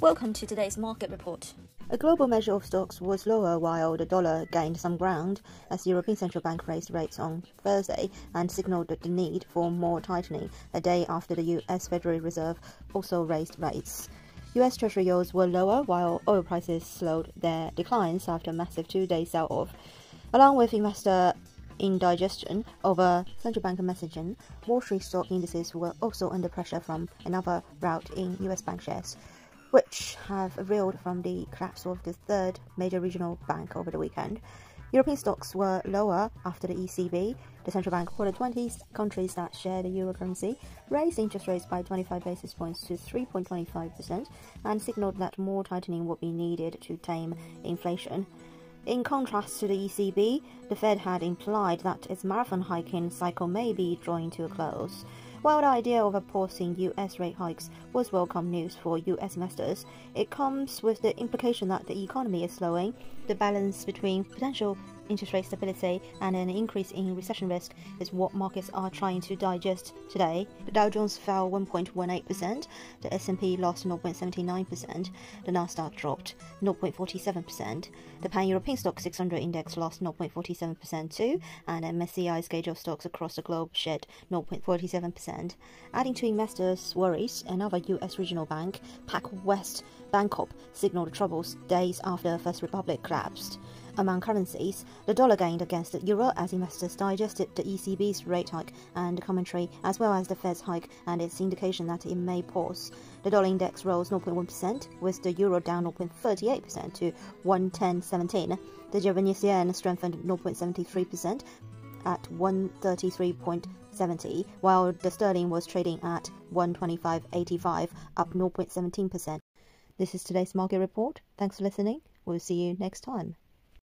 Welcome to today's market report. A global measure of stocks was lower while the dollar gained some ground as the European Central Bank raised rates on Thursday and signaled the need for more tightening a day after the US Federal Reserve also raised rates. US Treasury yields were lower while oil prices slowed their declines after a massive two-day sell-off. Along with investor indigestion over central bank messaging, Wall Street stock indices were also under pressure from another rout in US bank shares which have reeled from the collapse of the third major regional bank over the weekend. European stocks were lower after the ECB, the central bank for the 20 countries that share the euro currency, raised interest rates by 25 basis points to 3.25% and signaled that more tightening would be needed to tame inflation. In contrast to the ECB, the Fed had implied that its marathon hiking cycle may be drawing to a close. While the idea of opposing US rate hikes was welcome news for US investors, it comes with the implication that the economy is slowing. The balance between potential interest rate stability and an increase in recession risk is what markets are trying to digest today. The Dow Jones fell 1.18%, the S&P lost 0.79%, the Nasdaq dropped 0.47%, the Pan-European STOXX 600 index lost 0.47% too, and gauge of stocks across the globe shed 0.47%. Adding to investors' worries, another US regional bank, PacWest Bancorp, signaled troubles days after First Republic collapsed. Among currencies, the dollar gained against the euro as investors digested the ECB's rate hike and commentary, as well as the Fed's hike and its indication that it may pause. The dollar index rose 0.1%, with the euro down 0.38% to 110.17. The Japanese yen strengthened 0.73% at 133.70, while the sterling was trading at 125.85, up 0.17%. This is today's market report. Thanks for listening. We'll see you next time.